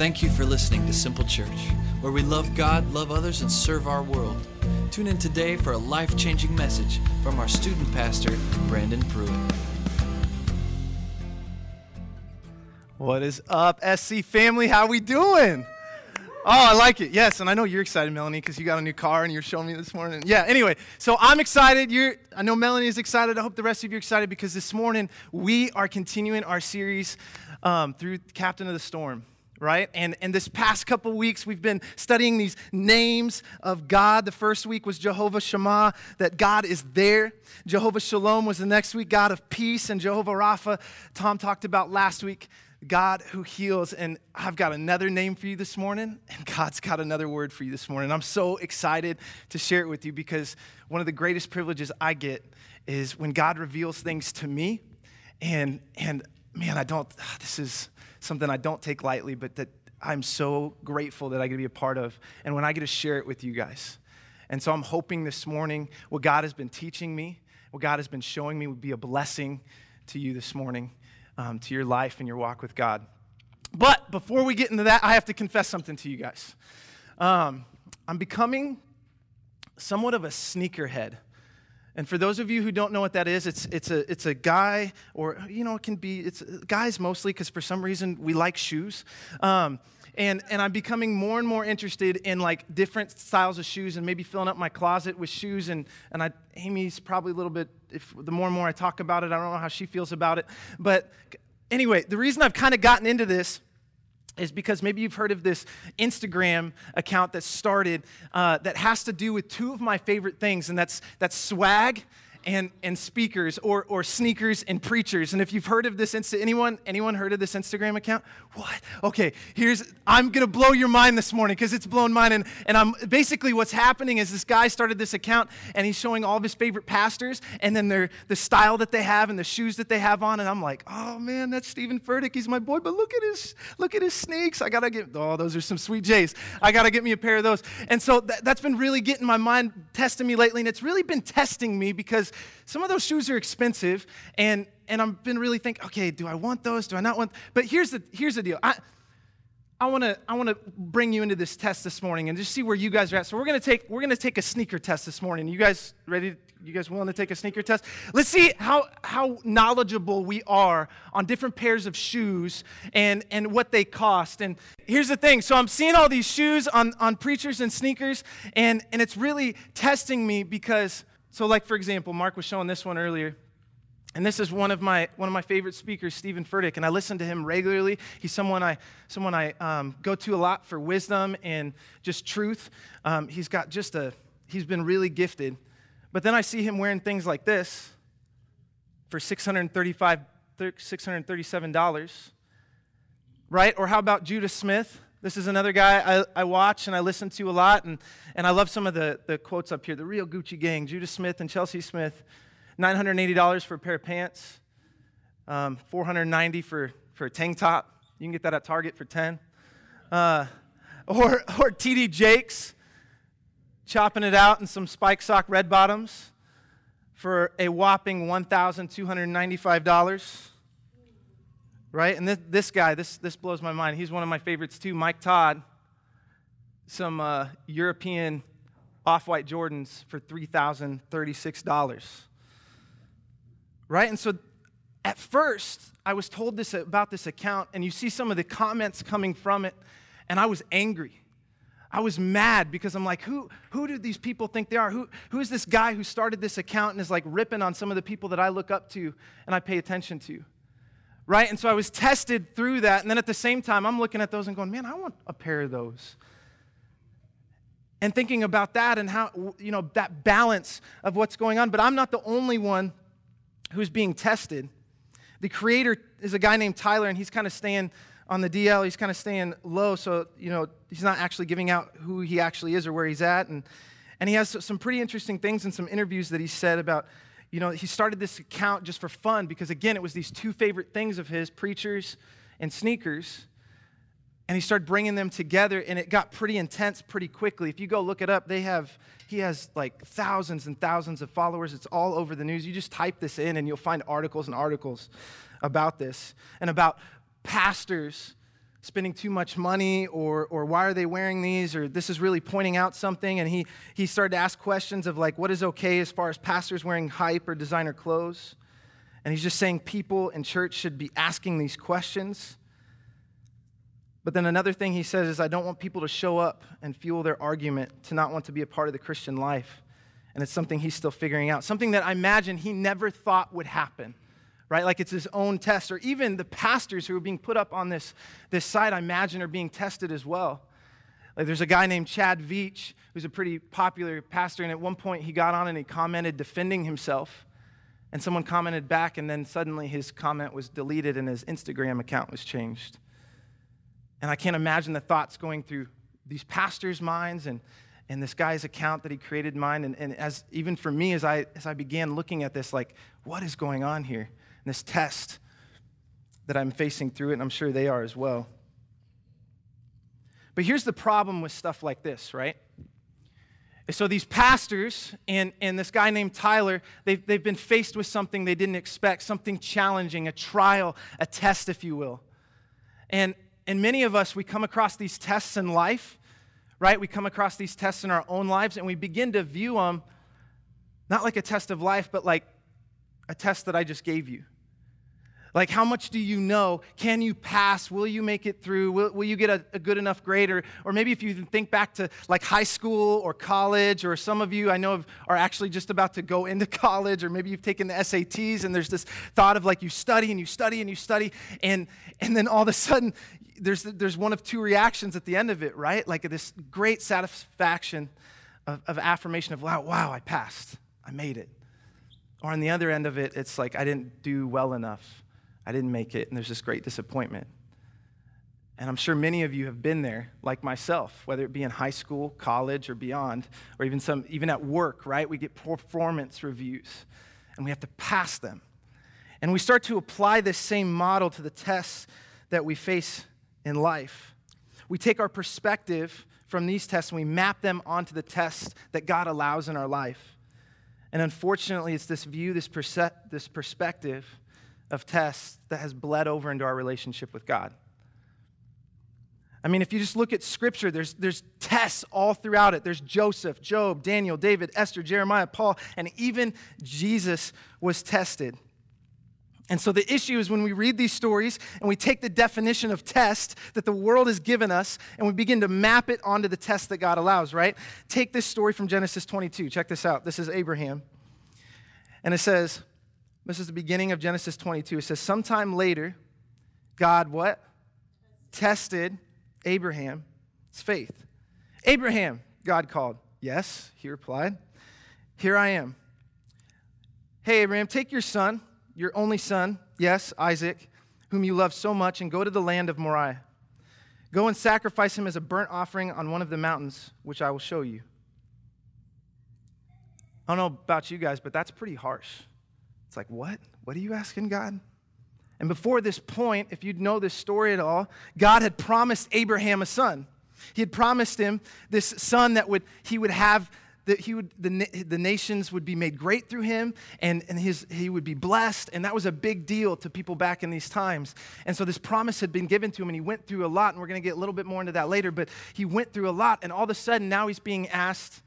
Thank you for listening to Simple Church, where we love God, love others, and serve our world. Tune in today for a life changing message from our student pastor, Brandon Pruitt. What is up, SC family? How we doing? Oh, I like it. Yes, and I know you're excited, Melanie, because you got a new car and you're showing me this morning. Yeah. Anyway, so I'm excited. You're. I know Melanie is excited. I hope the rest of you are excited because this morning we are continuing our series um, through Captain of the Storm right? And, and this past couple weeks, we've been studying these names of God. The first week was Jehovah Shammah, that God is there. Jehovah Shalom was the next week, God of peace. And Jehovah Rapha, Tom talked about last week, God who heals. And I've got another name for you this morning, and God's got another word for you this morning. I'm so excited to share it with you because one of the greatest privileges I get is when God reveals things to me. And, and man, I don't, ah, this is something I don't take lightly, but that I'm so grateful that I get to be a part of, and when I get to share it with you guys. And so I'm hoping this morning what God has been teaching me, what God has been showing me, would be a blessing to you this morning, um, to your life and your walk with God. But before we get into that, I have to confess something to you guys. Um, I'm becoming somewhat of a sneakerhead. And for those of you who don't know what that is, it's, it's, a, it's a guy, or, you know, it can be, it's guys mostly, because for some reason we like shoes. Um, and, and I'm becoming more and more interested in like different styles of shoes and maybe filling up my closet with shoes. And, and I, Amy's probably a little bit, if the more and more I talk about it, I don't know how she feels about it. But anyway, the reason I've kind of gotten into this is because maybe you've heard of this Instagram account that started uh, that has to do with two of my favorite things, and that's, that's swag and, and speakers or, or sneakers and preachers. And if you've heard of this, Insta- anyone, anyone heard of this Instagram account? What? Okay, here's, I'm going to blow your mind this morning because it's blown mine. And, and I'm basically what's happening is this guy started this account and he's showing all of his favorite pastors and then their, the style that they have and the shoes that they have on. And I'm like, oh man, that's Stephen Furtick. He's my boy, but look at his, look at his sneaks. I got to get, oh, those are some sweet J's. I got to get me a pair of those. And so that, that's been really getting my mind, testing me lately. And it's really been testing me because some of those shoes are expensive, and, and I've been really thinking, okay, do I want those? Do I not want? But here's the, here's the deal. I, I want to I want to bring you into this test this morning and just see where you guys are at. So we're going to take we're going to take a sneaker test this morning. You guys ready? You guys willing to take a sneaker test? Let's see how how knowledgeable we are on different pairs of shoes and and what they cost. And here's the thing. So I'm seeing all these shoes on on preachers and sneakers and and it's really testing me because so, like for example, Mark was showing this one earlier. And this is one of my one of my favorite speakers, Stephen Furtick, and I listen to him regularly. He's someone I someone I um, go to a lot for wisdom and just truth. Um, he's got just a he's been really gifted. But then I see him wearing things like this for 635 $637, right? Or how about Judah Smith? This is another guy I, I watch and I listen to a lot, and, and I love some of the, the quotes up here. The real Gucci gang, Judah Smith and Chelsea Smith, $980 for a pair of pants, um, $490 for, for a tank top. You can get that at Target for 10 uh, Or, or TD Jakes, chopping it out in some spike sock red bottoms for a whopping $1,295 right? And this, this guy, this, this blows my mind. He's one of my favorites too. Mike Todd, some uh, European off white Jordans for $3,036, right? And so at first, I was told this about this account, and you see some of the comments coming from it, and I was angry. I was mad because I'm like, who, who do these people think they are? Who, who is this guy who started this account and is like ripping on some of the people that I look up to and I pay attention to? Right? And so I was tested through that. And then at the same time, I'm looking at those and going, man, I want a pair of those. And thinking about that and how, you know, that balance of what's going on. But I'm not the only one who's being tested. The creator is a guy named Tyler, and he's kind of staying on the DL. He's kind of staying low, so, you know, he's not actually giving out who he actually is or where he's at. And, and he has some pretty interesting things in some interviews that he said about you know, he started this account just for fun because, again, it was these two favorite things of his preachers and sneakers. And he started bringing them together, and it got pretty intense pretty quickly. If you go look it up, they have, he has like thousands and thousands of followers. It's all over the news. You just type this in, and you'll find articles and articles about this and about pastors spending too much money or, or why are they wearing these or this is really pointing out something. And he, he started to ask questions of like what is okay as far as pastors wearing hype or designer clothes? And he's just saying people in church should be asking these questions. But then another thing he says is i don't want people to show up and fuel their argument to not want to be a part of the christian life. And it's something he's still figuring out. Something that i imagine he never thought would happen right? Like it's his own test. Or even the pastors who are being put up on this, this site, I imagine, are being tested as well. Like there's a guy named Chad Veach who's a pretty popular pastor, and at one point he got on and he commented defending himself. And someone commented back, and then suddenly his comment was deleted and his Instagram account was changed. And I can't imagine the thoughts going through these pastors' minds and, and this guy's account that he created mine. And, and as even for me, as I, as I began looking at this, like, what is going on here? This test that I'm facing through it, and I'm sure they are as well. But here's the problem with stuff like this, right? So these pastors and, and this guy named Tyler, they've, they've been faced with something they didn't expect, something challenging, a trial, a test, if you will. And, and many of us, we come across these tests in life, right? We come across these tests in our own lives, and we begin to view them not like a test of life, but like a test that I just gave you. Like, how much do you know? Can you pass? Will you make it through? Will, will you get a, a, good enough grade? Or, or maybe if you think back to like high school or college, or some of you I know are actually just about to go into college, or maybe you've taken the SATs and there's this thought of like you study and you study and you study, and, and then all of a sudden there's, there's one of two reactions at the end of it, right? Like this great satisfaction of, of affirmation of, wow, wow, I passed, I made it. Or on the other end of it, it's like I didn't do well enough I didn't make it, and there's this great disappointment. And I'm sure many of you have been there, like myself, whether it be in high school, college, or beyond, or even some, even at work, right? We get performance reviews, and we have to pass them. And we start to apply this same model to the tests that we face in life. We take our perspective from these tests and we map them onto the tests that God allows in our life. And unfortunately, it's this view, this, perse- this perspective of tests that has bled over into our relationship with God. I mean, if you just look at scripture, there's, there's tests all throughout it. There's Joseph, Job, Daniel, David, Esther, Jeremiah, Paul, and even Jesus was tested. And so the issue is when we read these stories and we take the definition of test that the world has given us and we begin to map it onto the test that God allows, right? Take this story from Genesis 22. Check this out. This is Abraham. And it says, this is the beginning of Genesis 22. It says, Sometime later, God what? Tested Abraham's faith. Abraham, God called. Yes, he replied. Here I am. Hey, Abraham, take your son, your only son, yes, Isaac, whom you love so much, and go to the land of Moriah. Go and sacrifice him as a burnt offering on one of the mountains, which I will show you. I don't know about you guys, but that's pretty harsh. It's like, what? What are you asking God? And before this point, if you'd know this story at all, God had promised Abraham a son. He had promised him this son that would he would have that he would the, the nations would be made great through him and, and his, he would be blessed and that was a big deal to people back in these times and so this promise had been given to him and he went through a lot and we're going to get a little bit more into that later but he went through a lot and all of a sudden now he's being asked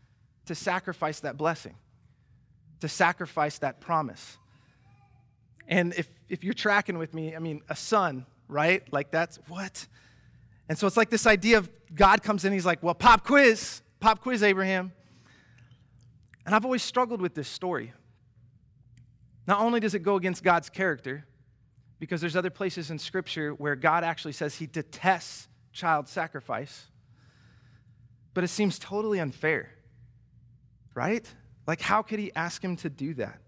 to sacrifice that blessing to sacrifice that promise and if, if you're tracking with me, I mean, a son, right? Like that's what? And so it's like this idea of God comes in, he's like, well, pop quiz, pop quiz, Abraham. And I've always struggled with this story. Not only does it go against God's character, because there's other places in Scripture where God actually says he detests child sacrifice, but it seems totally unfair, right? Like, how could he ask him to do that?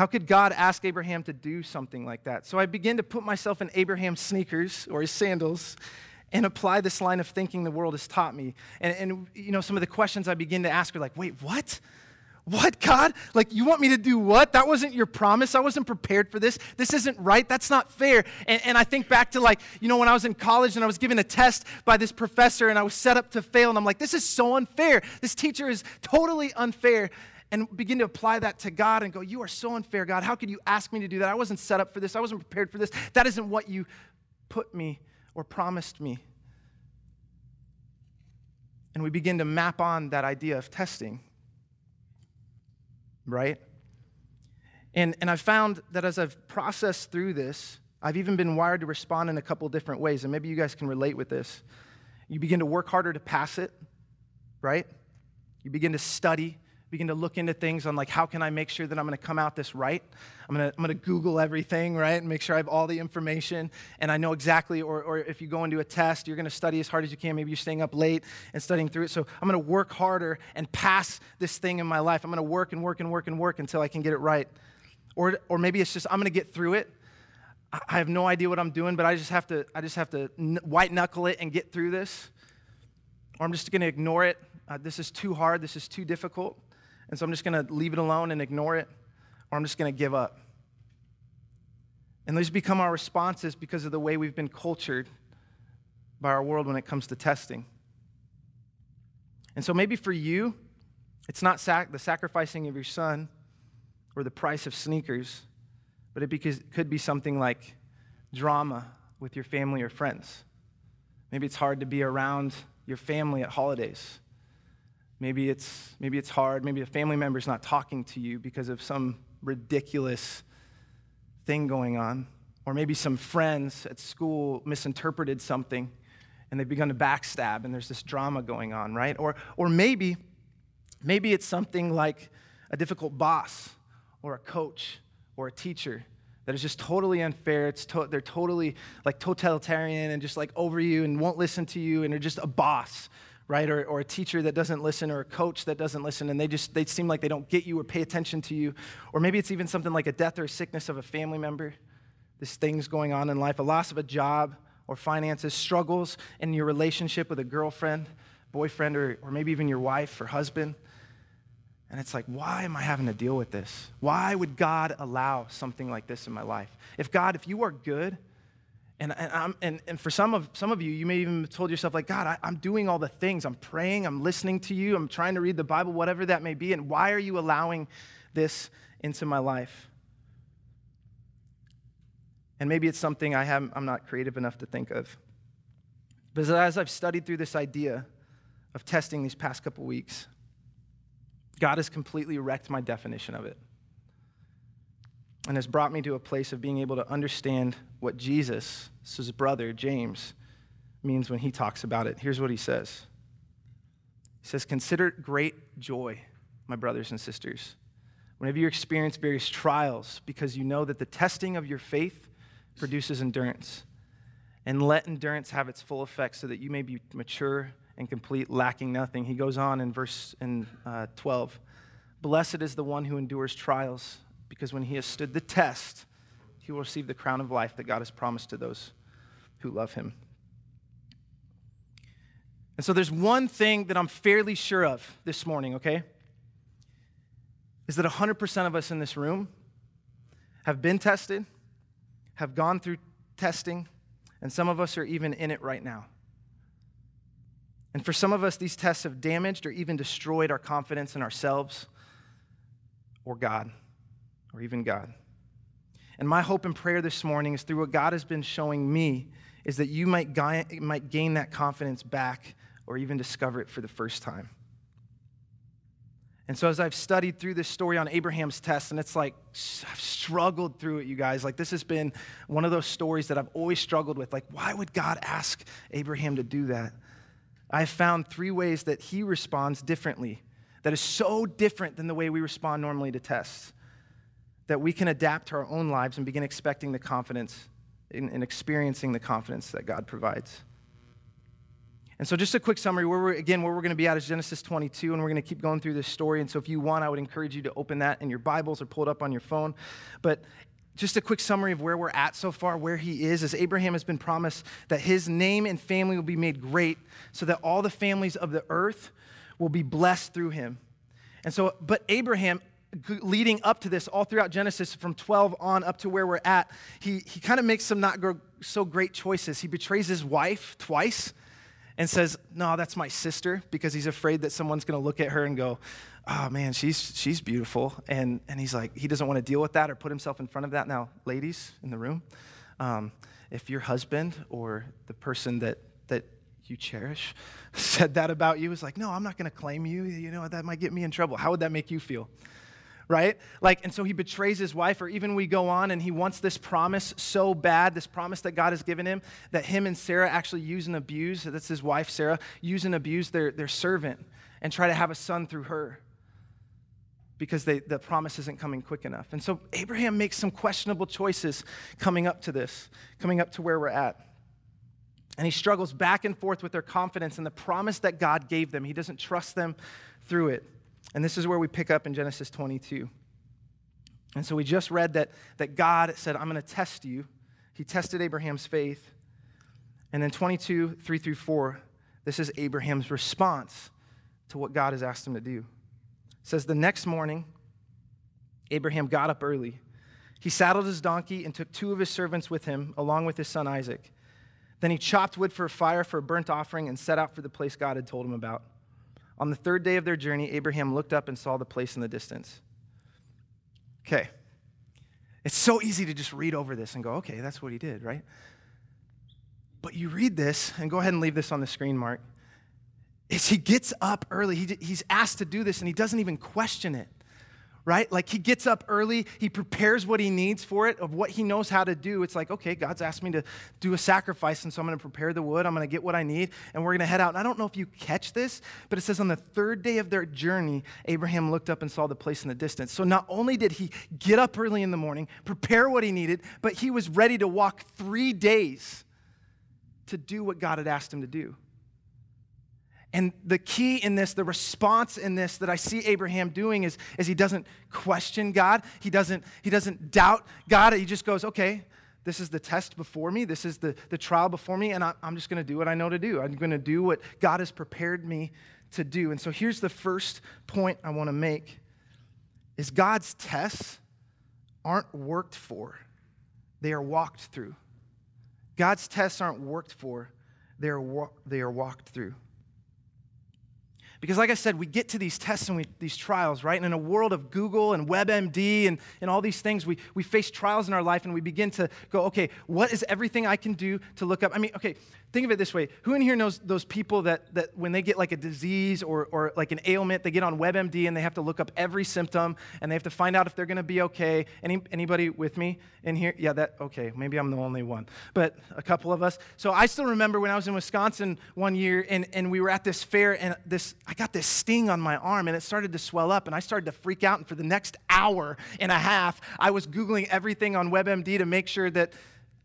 How could God ask Abraham to do something like that? So I begin to put myself in Abraham's sneakers or his sandals and apply this line of thinking the world has taught me. And, and you know, some of the questions I begin to ask are like, wait, what? What, God? Like, you want me to do what? That wasn't your promise. I wasn't prepared for this. This isn't right. That's not fair. And, and, I think back to, like, you know, when I was in college and I was given a test by this professor and I was set up to fail, and I'm like, this is so unfair. This teacher is totally unfair and begin to apply that to God and go, You are so unfair, God. How could you ask me to do that? I wasn't set up for this. I wasn't prepared for this. That isn't what you put me or promised me. And we begin to map on that idea of testing, right? And, and I've found that as I've processed through this, I've even been wired to respond in a couple different ways, and maybe you guys can relate with this. You begin to work harder to pass it, right? You begin to study, begin to look into things on like how can I make sure that I'm going to come out this right? I'm going to I'm to Google everything, right? And make sure I have all the information and I know exactly or or if you go into a test, you're going to study as hard as you can. Maybe you're staying up late and studying through it. So I'm going to work harder and pass this thing in my life. I'm going to work and work and work and work until I can get it right. Or or maybe it's just I'm going to get through it. I have no idea what I'm doing, but I just have to I just have to white knuckle it and get through this. Or I'm just going to ignore it. Uh, this is too hard. This is too difficult. And so I'm just going to leave it alone and ignore it, or I'm just going to give up. And these become our responses because of the way we've been cultured by our world when it comes to testing. And so maybe for you, it's not sac- the sacrificing of your son or the price of sneakers, but it could be something like drama with your family or friends. Maybe it's hard to be around your family at holidays. Maybe it's, maybe it's hard. Maybe a family member's not talking to you because of some ridiculous thing going on. Or maybe some friends at school misinterpreted something and they've begun to backstab and there's this drama going on, right? Or, or maybe, maybe it's something like a difficult boss or a coach or a teacher that is just totally unfair. It's to, they're totally like totalitarian and just like over you and won't listen to you and they're just a boss right? Or, or a teacher that doesn't listen or a coach that doesn't listen and they just they seem like they don't get you or pay attention to you. Or maybe it's even something like a death or a sickness of a family member. This thing's going on in life, a loss of a job or finances, struggles in your relationship with a girlfriend, boyfriend, or, or maybe even your wife or husband. And it's like, why am I having to deal with this? Why would God allow something like this in my life? If God, if you are good, and, and, and, and, for some of, some of you, you may even have told yourself, like, God, I, I'm doing all the things. I'm praying, I'm listening to you, I'm trying to read the Bible, whatever that may be. And why are you allowing this into my life? And maybe it's something I have, I'm not creative enough to think of. But as I've studied through this idea of testing these past couple weeks, God has completely wrecked my definition of it and has brought me to a place of being able to understand what Jesus, his brother, James, means when he talks about it. Here's what he says He says, Consider great joy, my brothers and sisters, whenever you experience various trials, because you know that the testing of your faith produces endurance. And let endurance have its full effect so that you may be mature and complete, lacking nothing. He goes on in verse in, uh, 12 Blessed is the one who endures trials because when he has stood the test, he will receive the crown of life that God has promised to those who love him. And so there's one thing that I'm fairly sure of this morning, okay? Is that 100% of us in this room have been tested, have gone through testing, and some of us are even in it right now. And for some of us, these tests have damaged or even destroyed our confidence in ourselves or God or even God. And my hope and prayer this morning is through what God has been showing me is that you might, might gain that confidence back or even discover it for the first time. And so, as I've studied through this story on Abraham's test, and it's like I've struggled through it, you guys. Like, this has been one of those stories that I've always struggled with. Like, why would God ask Abraham to do that? I've found three ways that he responds differently, that is so different than the way we respond normally to tests that we can adapt to our own lives and begin expecting the confidence and experiencing the confidence that God provides. And so, just a quick summary. Where we're again, where we're going to be at is Genesis 22, and we're going to keep going through this story. And so, if you want, I would encourage you to open that in your Bibles or pull it up on your phone. But just a quick summary of where we're at so far, where he is, is Abraham has been promised that his name and family will be made great, so that all the families of the earth will be blessed through him. And so, but Abraham leading up to this, all throughout Genesis, from 12 on up to where we're at, he, he kind of makes some not so great choices. He betrays his wife twice and says, No, that's my sister, because he's afraid that someone's going to look at her and go, Oh man, she's, she's beautiful. And, and he's like, he doesn't want to deal with that or put himself in front of that. Now, ladies in the room, um, if your husband or the person that, that you cherish said that about you, it's like, no, I'm not going to claim you. You know, that might get me in trouble. How would that make you feel? Right? Like, and so he betrays his wife, or even we go on and he wants this promise so bad, this promise that God has given him, that him and Sarah actually use and abuse, that's his wife, Sarah, use and abuse their, their servant and try to have a son through her because they, the promise isn't coming quick enough. And so Abraham makes some questionable choices coming up to this, coming up to where we're at. And he struggles back and forth with their confidence in the promise that God gave them. He doesn't trust them through it. And this is where we pick up in Genesis 22. And so we just read that, that God said, I'm going to test you. He tested Abraham's faith. And then 22, 3 through 4, this is Abraham's response to what God has asked him to do. It says, The next morning, Abraham got up early. He saddled his donkey and took two of his servants with him, along with his son Isaac. Then he chopped wood for a fire for a burnt offering and set out for the place God had told him about. On the third day of their journey, Abraham looked up and saw the place in the distance. Okay. It's so easy to just read over this and go, okay, that's what he did, right? But you read this, and go ahead and leave this on the screen, Mark is he gets up early. He, he's asked to do this and he doesn't even question it, right? Like he gets up early, he prepares what he needs for it, of what he knows how to do. It's like, okay, God's asked me to do a sacrifice, and so I'm going to prepare the wood, I'm going to get what I need, and we're going to head out. And I don't know if you catch this, but it says on the third day of their journey, Abraham looked up and saw the place in the distance. So not only did he get up early in the morning, prepare what he needed, but he was ready to walk three days to do what God had asked him to do. And the key in this, the response in this that I see Abraham doing is, is he doesn't question God. He doesn't, he doesn't doubt God. He just goes, okay, this is the test before me. This is the, the trial before me, and I, I'm just going to do what I know to do. I'm going to do what God has prepared me to do. And so here's the first point I want to make is God's tests aren't worked for. They are walked through. God's tests aren't worked for. They are, they are walked through. Because, like I said, we get to these tests and we, these trials, right? And in a world of Google and WebMD and, and all these things, we, we face trials in our life and we begin to go, okay, what is everything I can do to look up? I mean, okay, think of it this way. Who in here knows those people that, that when they get like a disease or, or like an ailment, they get on WebMD and they have to look up every symptom and they have to find out if they're going to be okay? Any, anybody with me in here? Yeah, that, okay, maybe I'm the only one, but a couple of us. So I still remember when I was in Wisconsin one year and, and we were at this fair and this, I got this sting on my arm and it started to swell up and I started to freak out. And for the next hour and a half, I was Googling everything on WebMD to make sure that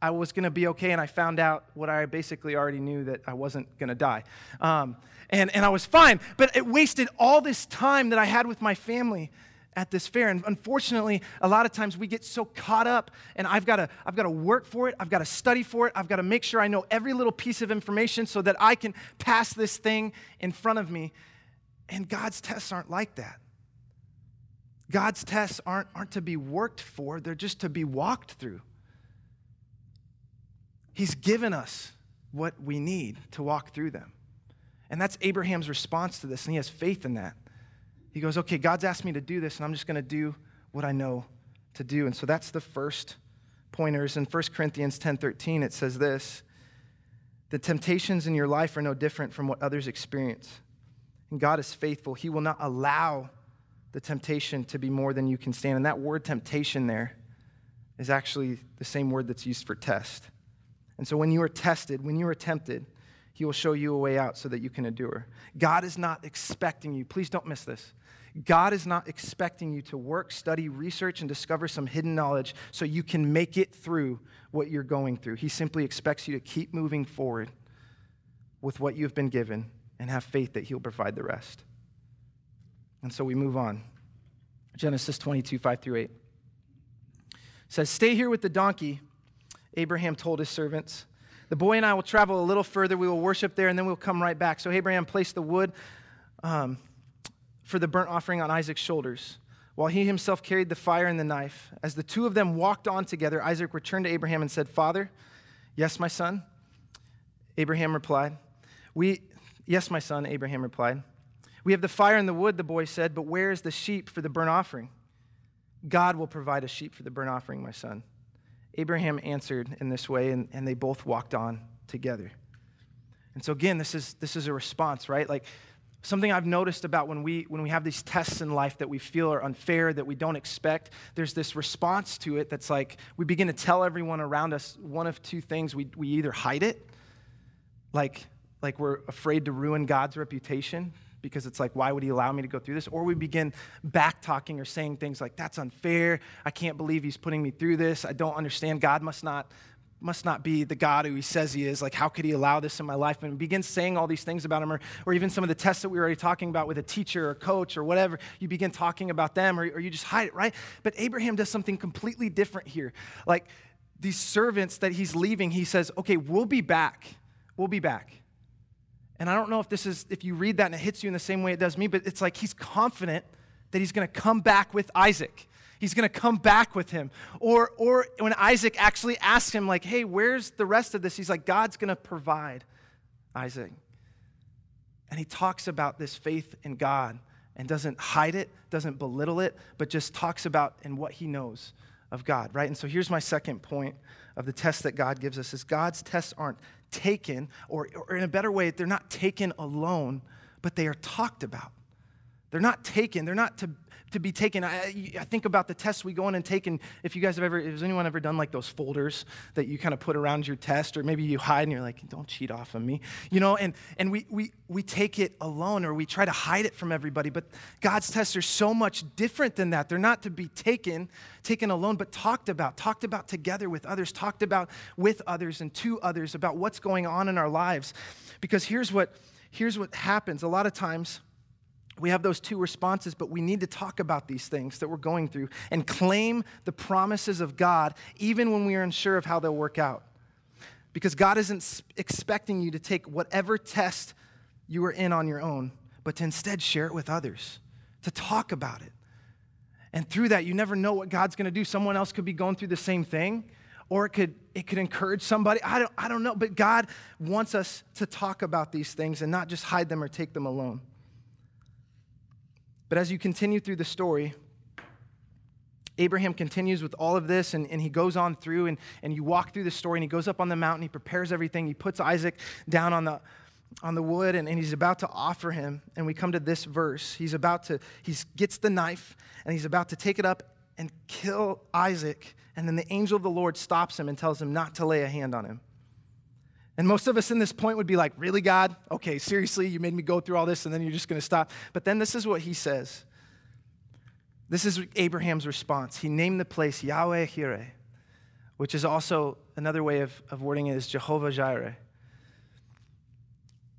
I was going to be okay, and I found out what I basically already knew that I wasn't going to die. Um, and, and I was fine, but it wasted all this time that I had with my family at this fair. And unfortunately, a lot of times we get so caught up, and I've got to, I've got to work for it, I've got to study for it, I've got to make sure I know every little piece of information so that I can pass this thing in front of me. And God's tests aren't like that. God's tests aren't, aren't to be worked for, they're just to be walked through. He's given us what we need to walk through them. And that's Abraham's response to this, and he has faith in that. He goes, Okay, God's asked me to do this, and I'm just going to do what I know to do. And so that's the first pointers. In 1 Corinthians 10 13, it says this The temptations in your life are no different from what others experience. And God is faithful. He will not allow the temptation to be more than you can stand. And that word temptation there is actually the same word that's used for test. And so when you are tested, when you are tempted, he will show you a way out so that you can endure. God is not expecting you, please don't miss this. God is not expecting you to work, study, research, and discover some hidden knowledge so you can make it through what you're going through. He simply expects you to keep moving forward with what you've been given and have faith that He'll provide the rest. And so we move on. Genesis 22, 5 through 8 says, Stay here with the donkey Abraham told his servants. The boy and I will travel a little further. We will worship there, and then we'll come right back. So Abraham placed the wood um, for the burnt offering on Isaac's shoulders, while he himself carried the fire and the knife. As the two of them walked on together, Isaac returned to Abraham and said, Father, yes, my son. Abraham replied, We, yes, my son, Abraham replied. We have the fire and the wood, the boy said, but where is the sheep for the burnt offering? God will provide a sheep for the burnt offering, my son. Abraham answered in this way, and, and they both walked on together. And so, again, this is, this is a response, right? Like, something I've noticed about when we, when we have these tests in life that we feel are unfair, that we don't expect, there's this response to it that's like we begin to tell everyone around us one of two things. We, we either hide it, like, like we're afraid to ruin God's reputation because it's like, why would he allow me to go through this? Or we begin back talking or saying things like, that's unfair. I can't believe he's putting me through this. I don't understand. God must not must not be the God who he says he is. Like, how could he allow this in my life? And begin saying all these things about him, or, or even some of the tests that we were already talking about with a teacher or coach or whatever. You begin talking about them, or, or you just hide it, right? But Abraham does something completely different here. Like, these servants that he's leaving, he says, okay, we'll be back. We'll be back. And I don't know if this is, if you read that and it hits you in the same way it does me, but it's like he's confident that he's going to come back with Isaac. He's going to come back with him. Or, or when Isaac actually asks him, like, hey, where's the rest of this? He's like, God's going to provide Isaac. And he talks about this faith in God and doesn't hide it, doesn't belittle it, but just talks about in what he knows of God, right? And so here's my second point of the test that God gives us is God's tests aren't taken, or, or in a better way, they're not taken alone, but they are talked about. They're not taken, they're not to to be taken. I, I, think about the tests we go in and take, and if you guys have ever, has anyone ever done like those folders that you kind of put around your test, or maybe you hide and you're like, don't cheat off of me, you know, and, and we, we, we take it alone or we try to hide it from everybody, but God's tests are so much different than that. They're not to be taken, taken alone, but talked about, talked about together with others, talked about with others and to others about what's going on in our lives. Because here's what, here's what happens a lot of times we have those two responses, but we need to talk about these things that we're going through and claim the promises of God, even when we are unsure of how they'll work out. Because God isn't expecting you to take whatever test you are in on your own, but to instead share it with others, to talk about it. And through that, you never know what God's going to do. Someone else could be going through the same thing, or it could, it could encourage somebody. I don't, I don't know, but God wants us to talk about these things and not just hide them or take them alone. But as you continue through the story, Abraham continues with all of this and, and he goes on through and, and you walk through the story and he goes up on the mountain, he prepares everything, he puts Isaac down on the on the wood and, and he's about to offer him. And we come to this verse. He's about to, he gets the knife and he's about to take it up and kill Isaac. And then the angel of the Lord stops him and tells him not to lay a hand on him. And most of us in this point would be like, Really, God? Okay, seriously, you made me go through all this and then you're just going to stop. But then this is what he says. This is Abraham's response. He named the place Yahweh Jireh, which is also another way of, of wording it is Jehovah Jireh,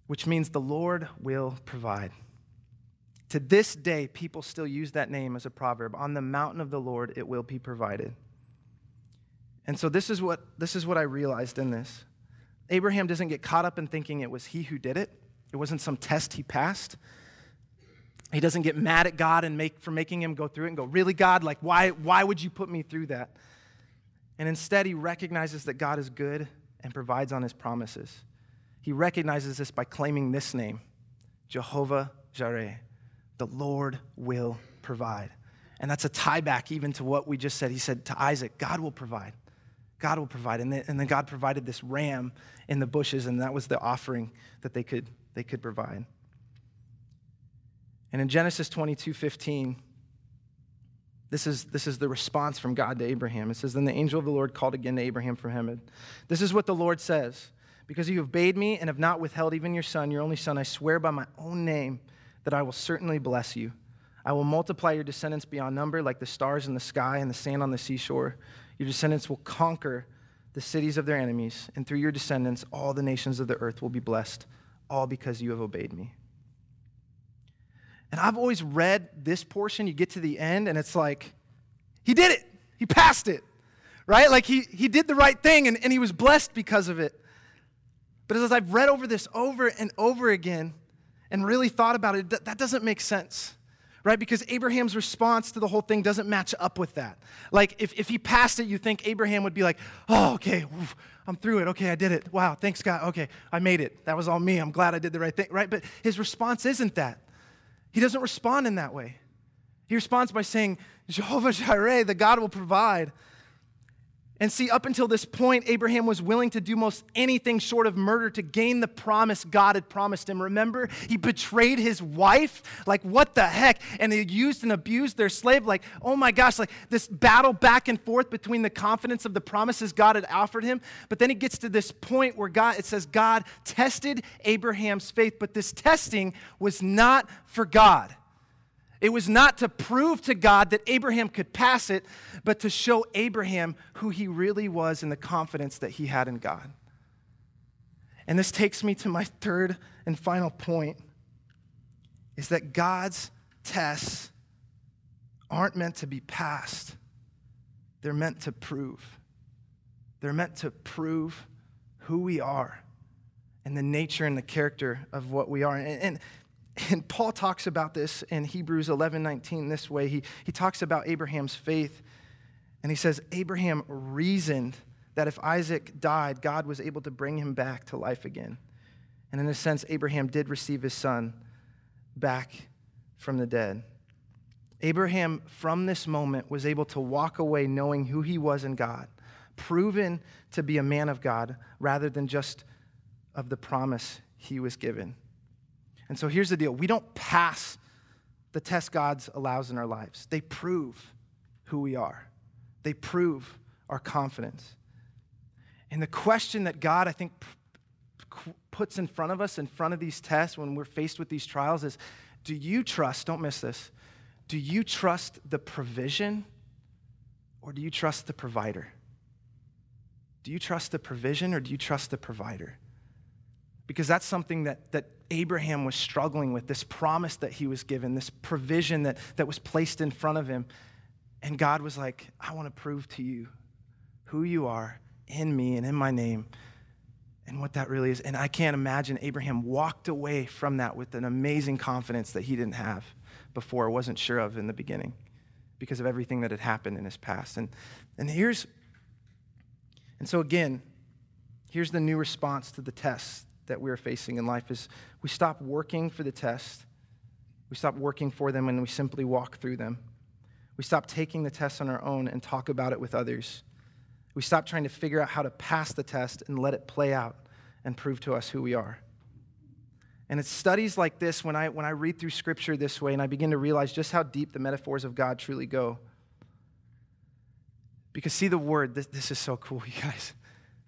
which means the Lord will provide. To this day, people still use that name as a proverb. On the mountain of the Lord, it will be provided. And so this is what, this is what I realized in this. Abraham doesn't get caught up in thinking it was he who did it, it wasn't some test he passed. He doesn't get mad at God and make, for making him go through it and go, Really, God? Like, why, why would you put me through that? And instead, he recognizes that God is good and provides on his promises. He recognizes this by claiming this name Jehovah Jireh. The Lord will provide. And that's a tie back even to what we just said. He said to Isaac, God will provide. God will provide. And then, God provided this ram in the bushes, and that was the offering that they could, they could provide. And in Genesis 22 15, this is, this is the response from God to Abraham. It says, Then the angel of the Lord called again to Abraham from heaven. This is what the Lord says Because you have obeyed me and have not withheld even your son, your only son, I swear by my own name that I will certainly bless you. I will multiply your descendants beyond number, like the stars in the sky and the sand on the seashore. Your descendants will conquer the cities of their enemies, and through your descendants, all the nations of the earth will be blessed, all because you have obeyed me. And I've always read this portion, you get to the end, and it's like, he did it. He passed it, right? Like he, he did the right thing, and, and he was blessed because of it. But as I've read over this over and over again and really thought about it, that, that doesn't make sense right? Because Abraham's response to the whole thing doesn't match up with that. Like, if, if he passed it, you think Abraham would be like, oh, okay, oof, I'm through it. Okay, I did it. Wow, thanks, God. Okay, I made it. That was all me. I'm glad I did the right thing, right? But his response isn't that. He doesn't respond in that way. He responds by saying, Jehovah Jireh, the God will provide. And see, up until this point, Abraham was willing to do most anything short of murder to gain the promise God had promised him. Remember, he betrayed his wife? Like, what the heck? And he used and abused their slave. Like, oh my gosh, like this battle back and forth between the confidence of the promises God had offered him. But then he gets to this point where God, it says, God tested Abraham's faith, but this testing was not for God. It was not to prove to God that Abraham could pass it, but to show Abraham who he really was and the confidence that he had in God. And this takes me to my third and final point is that God's tests aren't meant to be passed. They're meant to prove. They're meant to prove who we are and the nature and the character of what we are. And, and and Paul talks about this in Hebrews 11 19 this way. He, he talks about Abraham's faith, and he says, Abraham reasoned that if Isaac died, God was able to bring him back to life again. And in a sense, Abraham did receive his son back from the dead. Abraham, from this moment, was able to walk away knowing who he was in God, proven to be a man of God rather than just of the promise he was given. And so here's the deal we don't pass the test God allows in our lives, they prove who we are, they prove our confidence. And the question that God, I think, puts in front of us, in front of these tests, when we're faced with these trials, is do you trust, don't miss this, do you trust the provision or do you trust the provider? Do you trust the provision or do you trust the provider? Because that's something that, that Abraham was struggling with this promise that he was given, this provision that, that was placed in front of him. And God was like, I want to prove to you who you are in me and in my name and what that really is. And I can't imagine Abraham walked away from that with an amazing confidence that he didn't have before, wasn't sure of in the beginning because of everything that had happened in his past. And, and here's, and so again, here's the new response to the test that we're facing in life is we stop working for the test. We stop working for them and we simply walk through them. We stop taking the test on our own and talk about it with others. We stop trying to figure out how to pass the test and let it play out and prove to us who we are. And it's studies like this when I, when I read through scripture this way and I begin to realize just how deep the metaphors of God truly go. Because, see, the word, this, this is so cool, you guys.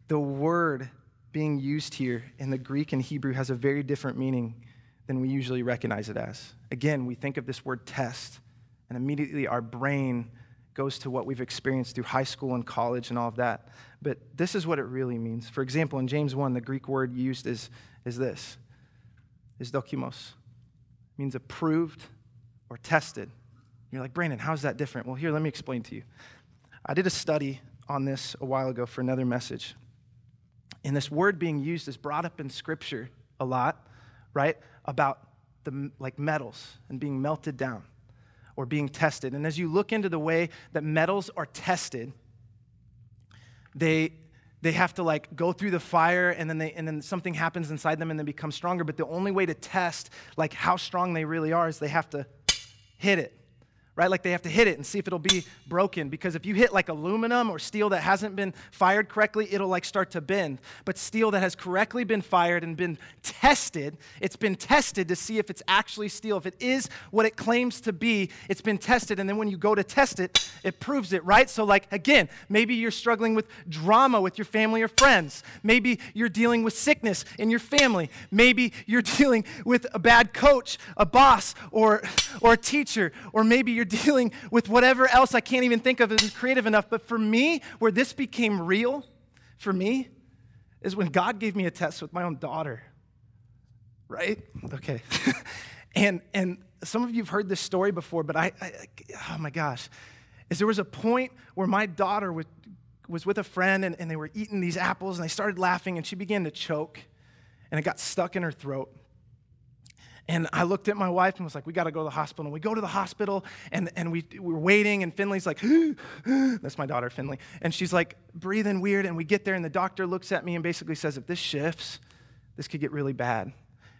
The word being used here in the Greek and Hebrew has a very different meaning than we usually recognize it as. Again, we think of this word test, and immediately our brain goes to what we've experienced through high school and college and all of that. But this is what it really means. For example, in James 1, the Greek word used is, is this is dokimos. It means approved or tested. You're like, Brandon, how's that different? Well, here, let me explain to you. I did a study on this a while ago for another message. And this word being used is brought up in Scripture a lot, right? About the like metals and being melted down or being tested. And as you look into the way that metals are tested, they they have to like go through the fire and then they and then something happens inside them and they become stronger but the only way to test like how strong they really are is they have to hit it right? Like they have to hit it and see if it'll be broken. Because if you hit like aluminum or steel that hasn't been fired correctly, it'll like start to bend. But steel that has correctly been fired and been tested, it's been tested to see if it's actually steel. If it is what it claims to be, it's been tested. And then when you go to test it, it proves it, right? So, like, again, maybe you're struggling with drama with your family or friends. Maybe you're dealing with sickness in your family. Maybe you're dealing with a bad coach, a boss, or, or a teacher. Or maybe you're dealing with whatever else I can't even think of as creative enough. But for me, where this became real, for me, is when God gave me a test with my own daughter. Right? Okay. and and some of you have heard this story before, but I, I oh my gosh. Is there was a point where my daughter was, was with a friend and, and they were eating these apples and they started laughing and she began to choke and it got stuck in her throat. And I looked at my wife and was like, we got to go to the hospital. And we go to the hospital and, and we, we're waiting. And Finley's like, that's my daughter, Finley. And she's like breathing weird. And we get there and the doctor looks at me and basically says, if this shifts, this could get really bad.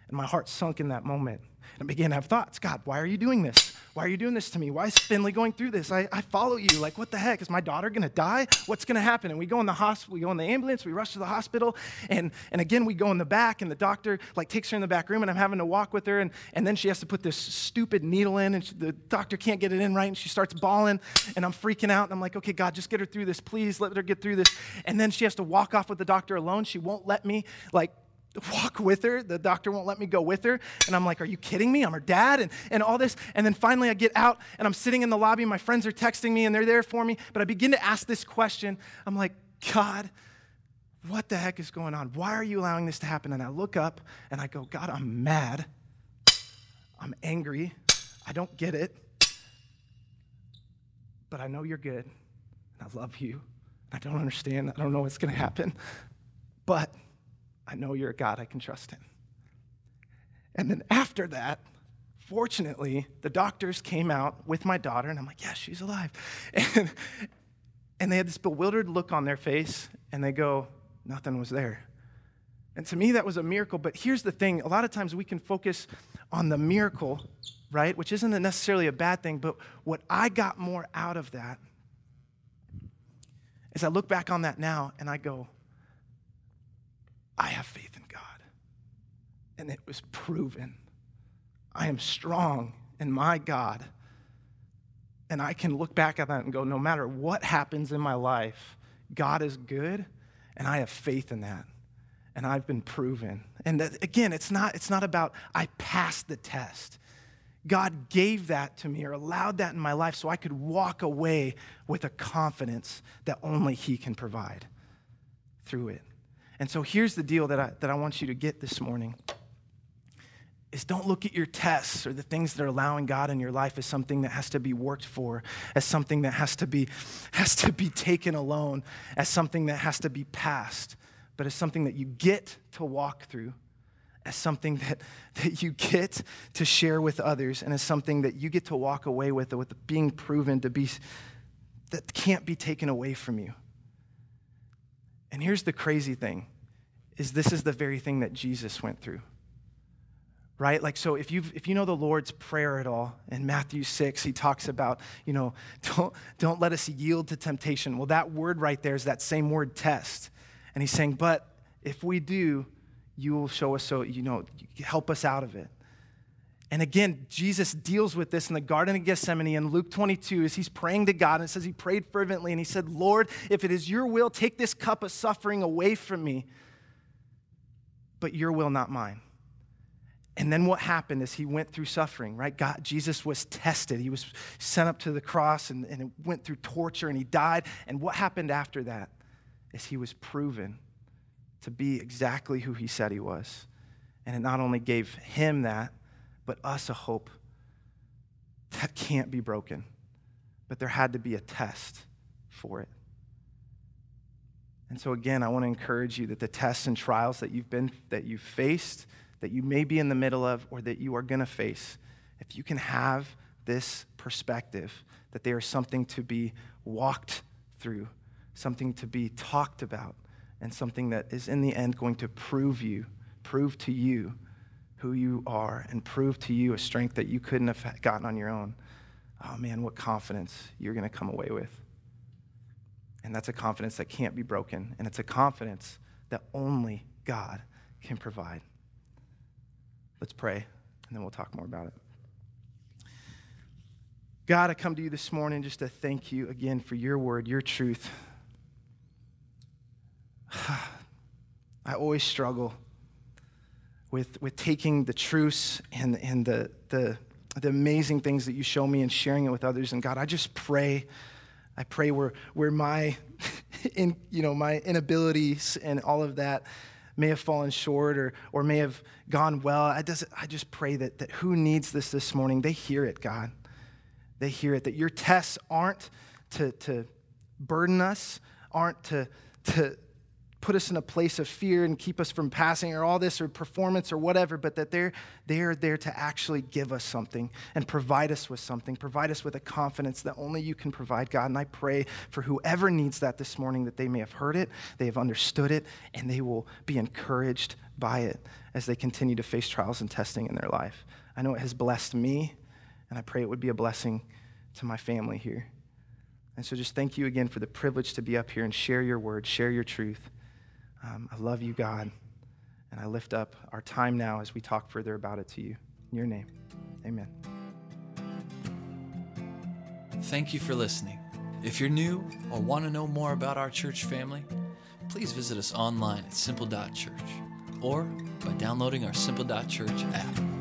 And my heart sunk in that moment. And began to have thoughts God, why are you doing this? Why are you doing this to me? Why is Finley going through this? I, I follow you. Like, what the heck? Is my daughter going to die? What's going to happen? And we go in the hospital, we go in the ambulance, we rush to the hospital. And, and again, we go in the back, and the doctor like takes her in the back room, and I'm having to walk with her. And, and then she has to put this stupid needle in, and she, the doctor can't get it in right. And she starts bawling, and I'm freaking out. And I'm like, okay, God, just get her through this. Please let her get through this. And then she has to walk off with the doctor alone. She won't let me, like, walk with her. The doctor won't let me go with her. And I'm like, Are you kidding me? I'm her dad and, and all this. And then finally I get out and I'm sitting in the lobby. My friends are texting me and they're there for me. But I begin to ask this question. I'm like, God, what the heck is going on? Why are you allowing this to happen? And I look up and I go, God, I'm mad. I'm angry. I don't get it. But I know you're good. And I love you. I don't understand. I don't know what's going to happen. But I know you're a God I can trust in. And then after that, fortunately, the doctors came out with my daughter, and I'm like, yeah, she's alive. And, and they had this bewildered look on their face, and they go, nothing was there. And to me, that was a miracle. But here's the thing a lot of times we can focus on the miracle, right? Which isn't necessarily a bad thing. But what I got more out of that is I look back on that now and I go, I have faith in God. And it was proven. I am strong in my God. And I can look back at that and go, no matter what happens in my life, God is good, and I have faith in that. And I've been proven. And that, again, it's not, it's not about I passed the test. God gave that to me or allowed that in my life so I could walk away with a confidence that only He can provide through it. And so here's the deal that I, that I want you to get this morning is don't look at your tests or the things that are allowing God in your life as something that has to be worked for, as something that has to be, has to be taken alone, as something that has to be passed, but as something that you get to walk through, as something that, that you get to share with others, and as something that you get to walk away with, with being proven to be, that can't be taken away from you. And here's the crazy thing is this is the very thing that Jesus went through. Right? Like so if you if you know the Lord's prayer at all, in Matthew 6 he talks about, you know, don't don't let us yield to temptation. Well, that word right there is that same word test. And he's saying, "But if we do, you will show us so, you know, help us out of it." And again, Jesus deals with this in the Garden of Gethsemane in Luke 22 as he's praying to God. And it says he prayed fervently and he said, Lord, if it is your will, take this cup of suffering away from me, but your will, not mine. And then what happened is he went through suffering, right? God, Jesus was tested. He was sent up to the cross and, and went through torture and he died. And what happened after that is he was proven to be exactly who he said he was. And it not only gave him that, but us a hope that can't be broken. But there had to be a test for it. And so again, I want to encourage you that the tests and trials that you've been that you've faced, that you may be in the middle of or that you are going to face, if you can have this perspective that they are something to be walked through, something to be talked about, and something that is in the end going to prove you, prove to you who you are and prove to you a strength that you couldn't have gotten on your own, oh man, what confidence you're going to come away with. And that's a confidence that can't be broken. And it's a confidence that only God can provide. Let's pray, and then we'll talk more about it. God, I come to you this morning just to thank you again for your word, your truth. I always struggle with, with taking the truths and, and the, the, the amazing things that you show me and sharing it with others. And God, I just pray, I pray where, where my, in, you know, my inabilities and all of that may have fallen short or, or may have gone well. I just, I just pray that, that who needs this this morning, they hear it, God. They hear it, that your tests aren't to, to burden us, aren't to, to, put us in a place of fear and keep us from passing or all this or performance or whatever, but that they're, they're there to actually give us something and provide us with something, provide us with a confidence that only you can provide, God. And I pray for whoever needs that this morning that they may have heard it, they have understood it, and they will be encouraged by it as they continue to face trials and testing in their life. I know it has blessed me, And I pray it would be a blessing to my family here. And so just thank you again for the privilege to be up here and share your word, share your truth. Um, I love you, God. And I lift up our time now as we talk further about it to you. In your name, amen. Thank you for listening. If you're new or want to know more about our church family, please visit us online at simple.church or by downloading our simple.church app.